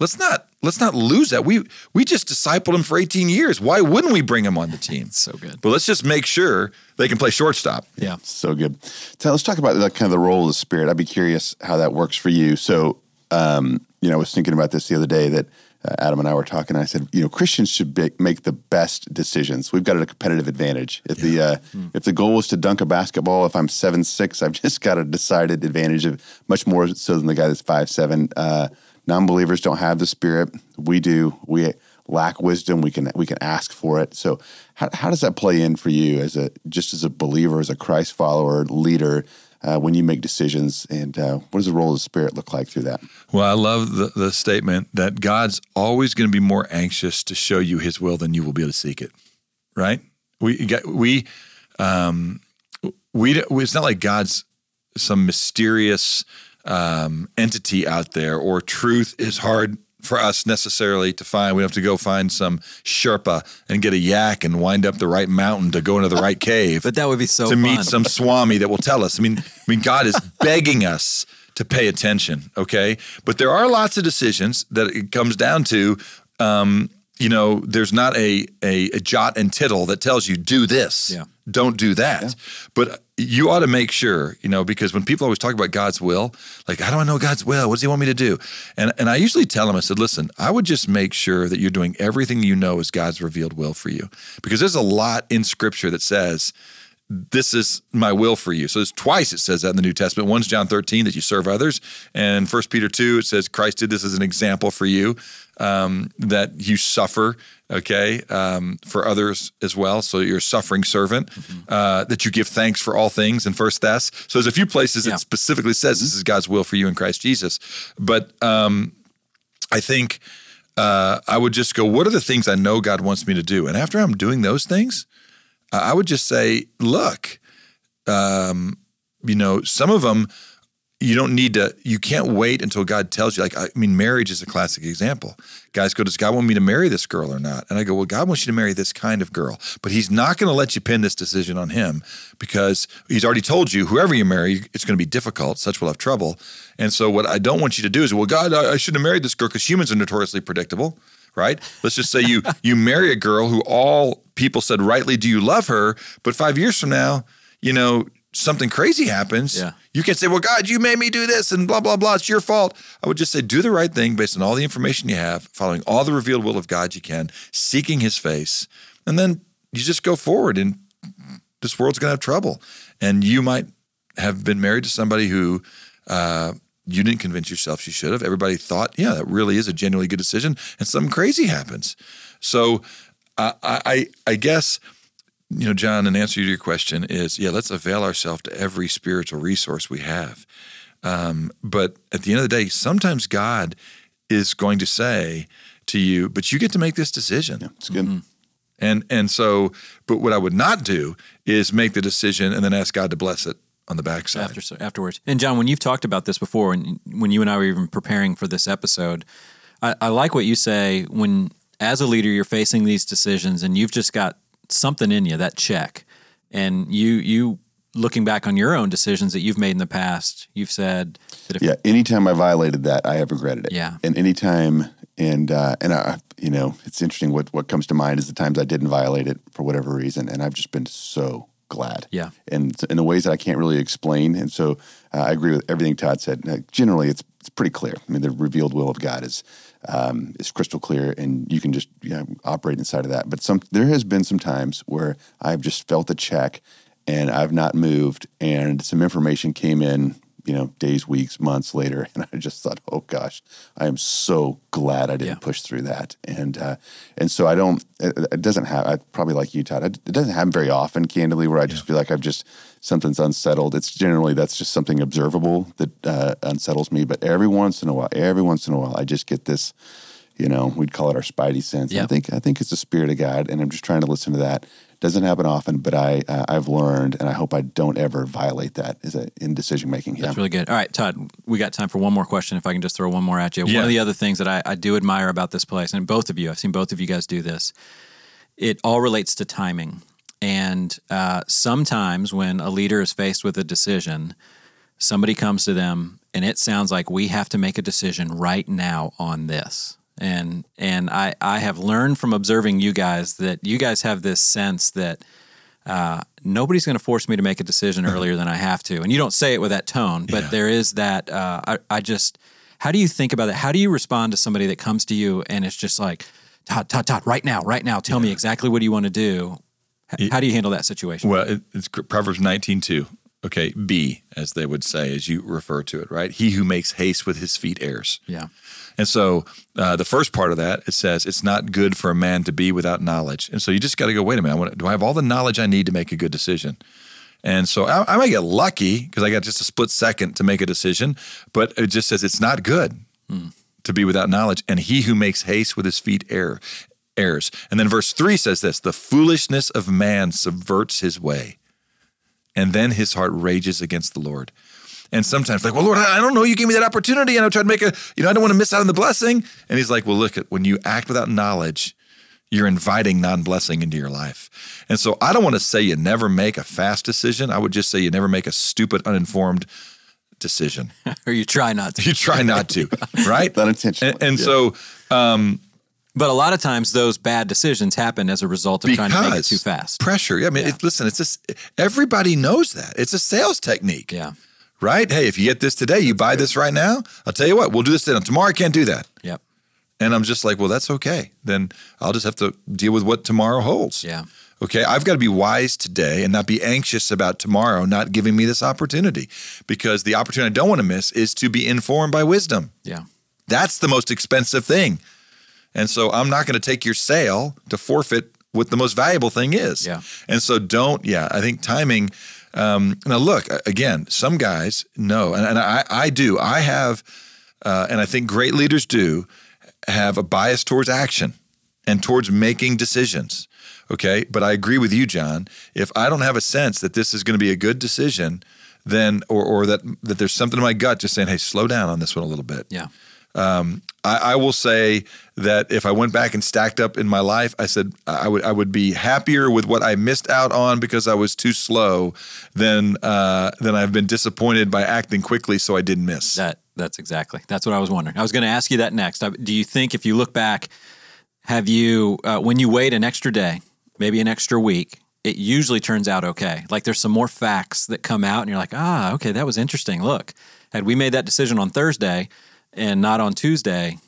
let's not let's not lose that we we just discipled them for 18 years why wouldn't we bring them on the team So good. but let's just make sure they can play shortstop Yeah. So good. So let's talk about the, kind of the role of the Spirit. I'd be curious how that works for you. So, um, you know, I was thinking about this the other day that uh, Adam and I were talking. And I said, you know, Christians should be, make the best decisions. We've got a competitive advantage. If the uh, if the goal is to dunk a basketball, if I'm seven six, I've [LAUGHS] just got a decided advantage of much more so than the guy that's five seven. Uh, non-believers don't have the Spirit. We do. We lack wisdom. We can we can ask for it. So how, how does that play in for you as a just as a believer, as a Christ follower, leader? Uh, when you make decisions, and uh, what does the role of the Spirit look like through that? Well, I love the, the statement that God's always going to be more anxious to show you His will than you will be able to seek it. Right? We we um, we it's not like God's some mysterious um, entity out there or truth is hard for us necessarily to find. We have to go find some Sherpa and get a yak and wind up the right mountain to go into the right [LAUGHS] cave. but that would be so to fun. meet some Swami that will tell us. I mean, I mean, God is [LAUGHS] begging us to pay attention. Okay, but there are lots of decisions that it comes down to. Um, you know, there's not a, a, a jot and tittle that tells you do this, Yeah. Don't do that. Yeah. But you ought to make sure, you know, because when people always talk about God's will, like, how do I know God's will? What does He want me to do? And and I usually tell them, I said, listen, I would just make sure that you're doing everything you know is God's revealed will for you, because there's a lot in Scripture that says this is my will for you. So it's twice it says that in the New Testament. One's John 13 that you serve others, and First Peter 2 it says Christ did this as an example for you um, that you suffer, okay, um, for others as well. So you're a suffering servant. Uh, that you give thanks for all things in First Thess. So there's a few places Yeah. it specifically says this is God's will for you in Christ Jesus. But um, I think uh, I would just go, what are the things I know God wants me to do? And after I'm doing those things, I I would just say, look, um, you know, some of them you don't need to, you can't wait until God tells you. Like, I mean, marriage is a classic example. Guys go, Does God want me to marry this girl or not? And I go, Well, God wants you to marry this kind of girl, but He's not going to let you pin this decision on Him because He's already told you, whoever you marry, it's going to be difficult. Such will have trouble. And so, what I don't want you to do is, Well, God, I, I shouldn't have married this girl because humans are notoriously predictable right? Let's just say you you marry a girl who all people said rightly, do you love her? But five years from now, you know something crazy happens. Yeah. You can say, well, God, you made me do this, and blah blah blah. It's your fault. I would just say, do the right thing based on all the information you have, following all the revealed will of God you can, seeking His face, and then you just go forward. And this world's going to have trouble, and you might have been married to somebody who. Uh, you didn't convince yourself you should have. Everybody thought, yeah, that really is a genuinely good decision, and something crazy happens. So, uh, I, I, I guess, you know, John, an answer to your question is, yeah, let's avail ourselves to every spiritual resource we have. Um, but at the end of the day, sometimes God is going to say to you, "But you get to make this decision." It's good. And and so, but what I would not do is make the decision and then ask God to bless it on the backside. after so afterwards. And John, when you've talked about this before, and when you and I were even preparing for this episode, I, I like what you say when, as a leader, you're facing these decisions, and you've just got something in you that check, and you you looking back on your own decisions that you've made in the past, you've said that if Yeah, anytime I violated that, I have regretted it. Yeah. and anytime, and uh, and I, you know, it's interesting. What what comes to mind is the times I didn't violate it for whatever reason, and I've just been so glad. Yeah. and in the ways that I can't really explain. And so uh, I agree with everything Todd said. Uh, generally, it's it's pretty clear. I mean, the revealed will of God is um, is crystal clear, and you can just you know, operate inside of that. But some there has been some times where I've just felt a check, and I've not moved, and some information came in. You know, days, weeks, months later, [LAUGHS] and I just thought, "Oh gosh, I am so glad I didn't Yeah. push through that." And uh, and so I don't. It, it doesn't have. I probably like you, Todd. It doesn't happen very often, candidly, where I just feel like I've just something's unsettled. It's generally that's just something observable that uh, unsettles me. But every once in a while, every once in a while, I just get this. You know, we'd call it our spidey sense. Yeah. I think I think it's the spirit of God, and I'm just trying to listen to that. Doesn't happen often, but I uh, I've learned, and I hope I don't ever violate that as a, in decision making. Yeah. That's really good. All right, Todd, we got time for one more question. If I can just throw one more at you. One of the other things that I, I do admire about this place, and both of you, I've seen both of you guys do this, it all relates to timing. And uh, sometimes when a leader is faced with a decision, somebody comes to them and it sounds like we have to make a decision right now on this. And and I, I have learned from observing you guys that you guys have this sense that uh, nobody's going to force me to make a decision earlier than I have to. And you don't say it with that tone, but Yeah. there is that. Uh, I, I just, how do you think about that? How do you respond to somebody that comes to you and it's just like, Todd, Todd, Todd, right now, right now, tell me exactly what do you want to do? How do you handle that situation? Well, it, it's Proverbs 19:2. Okay, B, as they would say, as you refer to it, right? He who makes haste with his feet errs. yeah. And so uh, the first part of that, it says, it's not good for a man to be without knowledge. And so you just got to go, wait a minute, I wanna, do I have all the knowledge I need to make a good decision? And so I, I might get lucky because I got just a split second to make a decision, but it just says it's not good to be without knowledge. And he who makes haste with his feet err, errs. And then verse three says this the foolishness of man subverts his way, and then his heart rages against the Lord. And sometimes, like, well, Lord, I I don't know. You gave me that opportunity, and I tried to make a, you know, I don't want to miss out on the blessing. And He's like, well, look at when you act without knowledge, you're inviting non-blessing into your life. And so, I don't want to say you never make a fast decision. I would just say you never make a stupid, uninformed decision. [LAUGHS] or you try not to. You try not to, [LAUGHS] right? Not intentionally. And, and Yeah. so, um, But a lot of times those bad decisions happen as a result of trying to make it too fast. pressure. Yeah. I mean, It, listen, it's just everybody knows that it's a sales technique. Yeah. right? Hey, if you get this today, you buy this right now. I'll tell you what, we'll do this then. Tomorrow I can't do that. Yep. And I'm just like, well, that's okay. Then I'll just have to deal with what tomorrow holds. Yeah. Okay. I've got to be wise today and not be anxious about tomorrow not giving me this opportunity because the opportunity I don't want to miss is to be informed by wisdom. Yeah. That's the most expensive thing. And so I'm not going to take your sale to forfeit what the most valuable thing is. Yeah. And so don't, yeah, I think timing. Um, now, look, again, some guys know, and, and I, I do, I have, uh, and I think great leaders do, have a bias towards action and towards making decisions. Okay. But I agree with you, John. If I don't have a sense that this is going to be a good decision, then, or, or that, that there's something in my gut just saying, hey, slow down on this one a little bit. Yeah. Um, I, I will say that if I went back and stacked up in my life, I said I would I would be happier with what I missed out on because I was too slow than uh, than I've been disappointed by acting quickly so I didn't miss. That that's exactly. That's what I was wondering. I was going to ask you that next. Do you think if you look back, have you uh, when you wait an extra day, maybe an extra week, it usually turns out okay. Like there's some more facts that come out, and you're like, ah, okay, that was interesting. Look, had we made that decision on Thursday and not on Tuesday,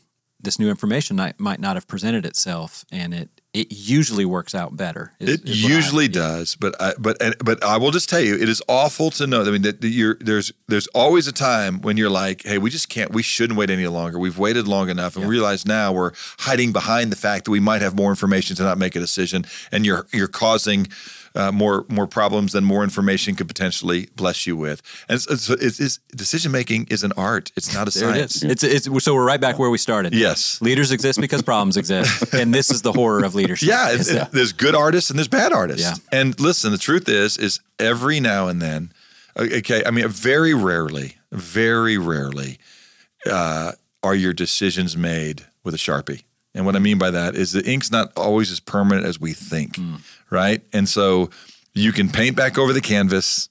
this new information might, might not have presented itself, and it it usually works out better. is- It is what I- usually does, but I, but and, but I will just tell you, it is awful to know. I mean, that that you're there's there's always a time when you're like, hey, we just can't, we shouldn't wait any longer. We've waited long enough, and we realize now we're hiding behind the fact that we might have more information to not make a decision, and you're you're causing. Uh, more more problems than more information could potentially bless you with, and so it's, it's, it's decision making is an art. It's not a science. is. It's, it's so we're right back where we started. Yes. leaders exist because problems exist, [LAUGHS] and this is the horror of leadership. Yeah, Is it- there's good artists and there's bad artists. Yeah. And listen, the truth is, is every now and then, okay, I mean, very rarely, very rarely uh, are your decisions made with a sharpie. And what I mean by that is the ink's not always as permanent as we think, right? And so you can paint back over the canvas,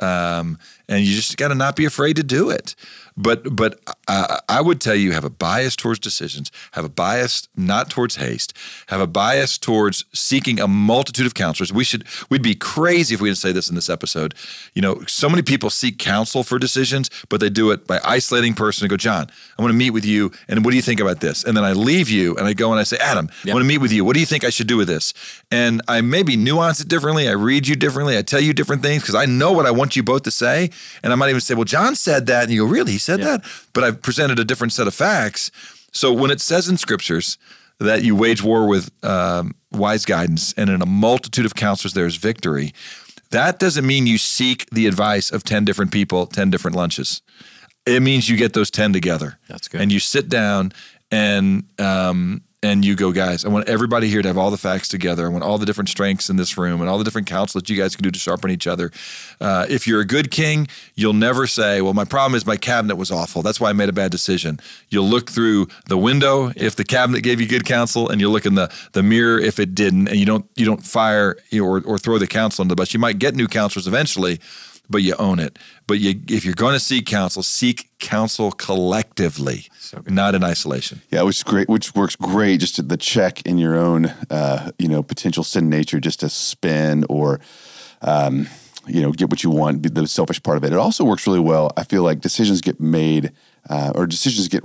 um, and you just got to not be afraid to do it. But but I, I would tell you have a bias towards decisions, have a bias not towards haste, have a bias towards seeking a multitude of counselors. We should we'd be crazy if we didn't say this in this episode. You know, so many people seek counsel for decisions, but they do it by isolating person and go, John, I want to meet with you, and what do you think about this? And then I leave you and I go and I say, Adam, I want to meet with you. What do you think I should do with this? And I maybe nuance it differently. I read you differently. I tell you different things because I know what I want you both to say. And I might even say, well, John said that. And you go, really? He said that? But I've presented a different set of facts. So when it says in scriptures that you wage war with um, wise guidance and in a multitude of counselors there is victory, that doesn't mean you seek the advice of 10 different people, 10 different lunches. It means you get those 10 together. That's good. And you sit down and um, and you go, guys, I want everybody here to have all the facts together. I want all the different strengths in this room and all the different counsel that you guys can do to sharpen each other. Uh, if you're a good king, you'll never say, well, my problem is my cabinet was awful. That's why I made a bad decision. You'll look through the window if the cabinet gave you good counsel, and you'll look in the, the mirror if it didn't, and you don't you don't fire or, or throw the counsel under the bus. You might get new counselors eventually, but you own it. But you, if you're going to seek counsel, seek counsel collectively, not in isolation. Yeah, which is great. Which works great. Just the check in your own, uh, you know, potential sin nature, just to spin or, um, you know, get what you want. be The selfish part of it. It also works really well. I feel like decisions get made, uh, or decisions get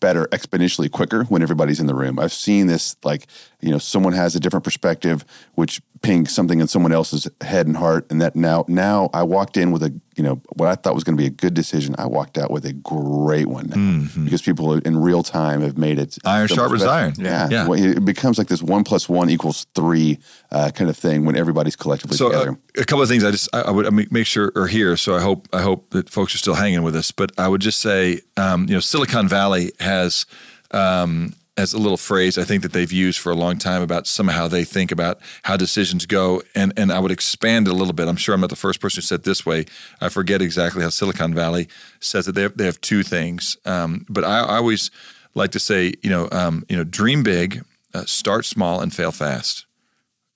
better exponentially quicker when everybody's in the room. I've seen this. Like, you know, someone has a different perspective, which ping something in someone else's head and heart, and that now now I walked in with a you know what I thought was going to be a good decision. I walked out with a great one now Mm-hmm. because people in real time have made it Iron so sharpens much better. iron. Yeah, Yeah. Well, it becomes like this one plus one equals three uh, kind of thing when everybody's collectively So uh, together. a couple of things I just I, I would make sure are here. So I hope I hope that folks are still hanging with us. But I would just say, um, you know, Silicon Valley has um, as a little phrase I think that they've used for a long time about somehow they think about how decisions go, and and I would expand it a little bit. I'm sure I'm not the first person who said this way. I forget exactly how Silicon Valley says that they have, they have two things, um, but I, I always like to say, you know, um, you know, dream big, uh, start small, and fail fast.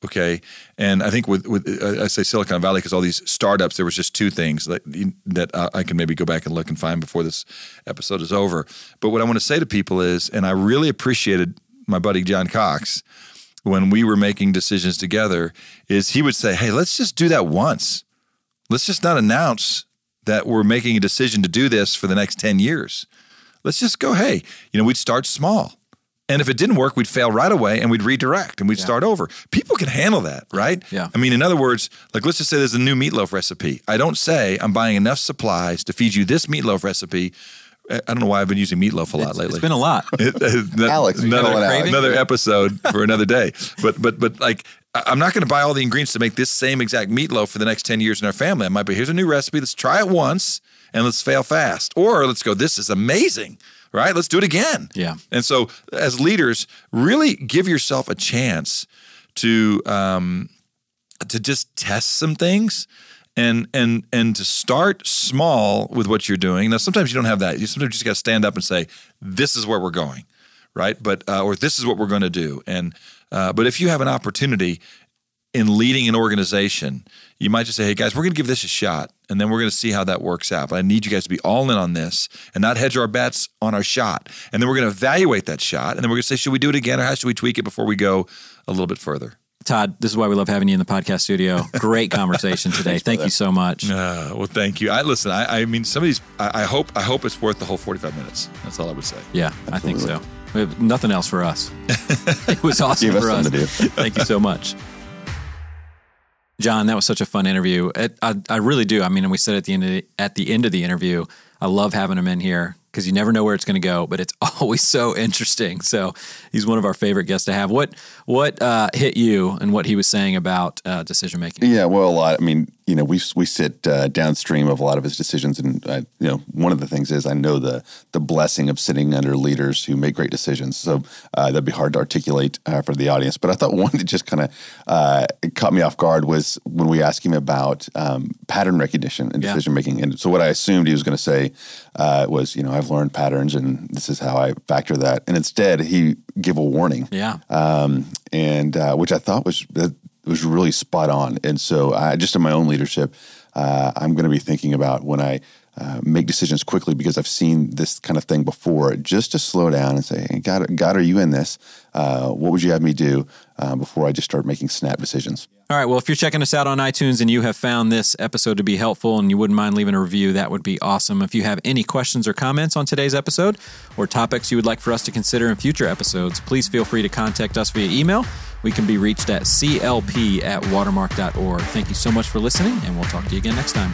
Okay, and I think with with uh, I say Silicon Valley because all these startups, there was just two things that that uh, I can maybe go back and look and find before this episode is over. But what I want to say to people is, and I really appreciated my buddy John Cox when we were making decisions together, is he would say, "Hey, let's just do that once. Let's just not announce that we're making a decision to do this for the next ten years. Let's just go. Hey, you know, we'd start small." And if it didn't work, we'd fail right away and we'd redirect and we'd start over. People can handle that, right? Yeah. I mean, in other words, like let's just say there's a new meatloaf recipe. I don't say I'm buying enough supplies to feed you this meatloaf recipe. I don't know why I've been using meatloaf a lot It's- lately. it's been a lot. [LAUGHS] Uh, Alex, you another, calling another episode [LAUGHS] for another day. But but but like I- I'm not going to buy all the ingredients to make this same exact meatloaf for the next 10 years in our family. I might be here's a new recipe. Let's try it once and let's fail fast. Or let's go this is amazing. Right? Let's do it again. Yeah. And so as leaders, really give yourself a chance to um to just test some things and and and to start small with what you're doing. Now, sometimes you don't have that. You sometimes just got to stand up and say, "This is where we're going," right? But uh, or this is what we're going to do. And uh, but if you have an opportunity in leading an organization, you might just say, "Hey guys, we're going to give this a shot, and then we're going to see how that works out." But I need you guys to be all in on this and not hedge our bets on our shot. And then we're going to evaluate that shot, and then we're going to say, "Should we do it again, or how should we tweak it before we go a little bit further?" Todd, this is why we love having you in the podcast studio. Great [LAUGHS] conversation today. Thank you so much. Uh, well, thank you. I listen. I, I mean, some of these. I, I hope. I hope it's worth the whole forty-five minutes. That's all I would say. Yeah, I think so. We have nothing else for us. [LAUGHS] it was awesome Give for us. something to do. Thank you so much. [LAUGHS] John, that was such a fun interview. It, I, I really do. I mean, and we said at the end of the, at the end of the interview, I love having him in here because you never know where it's going to go, but it's [LAUGHS] always so interesting. So he's one of our favorite guests to have. What what uh, hit you and what he was saying about uh, decision making? Yeah, well, a lot. I mean, you know, we we sit uh, downstream of a lot of his decisions, and uh, you know, one of the things is I know the the blessing of sitting under leaders who make great decisions. So uh, that'd be hard to articulate uh, for the audience. But I thought one that just kind of uh, caught me off guard was when we asked him about um, pattern recognition and Yeah. decision making. And so what I assumed he was going to say uh, was, you know, I've learned patterns, and this is how I factor that. And instead, he gave a warning Yeah, um, and uh, which I thought was that was really spot on. And so, I, just in my own leadership, uh, I'm going to be thinking about when I uh, make decisions quickly because I've seen this kind of thing before. Just to slow down and say, hey, "God, God, are you in this? Uh, what would you have me do uh, before I just start making snap decisions?" All right. Well, if you're checking us out on iTunes and you have found this episode to be helpful and you wouldn't mind leaving a review, that would be awesome. If you have any questions or comments on today's episode or topics you would like for us to consider in future episodes, please feel free to contact us via email. We can be reached at clp at watermark.org. Thank you so much for listening, and we'll talk to you again next time.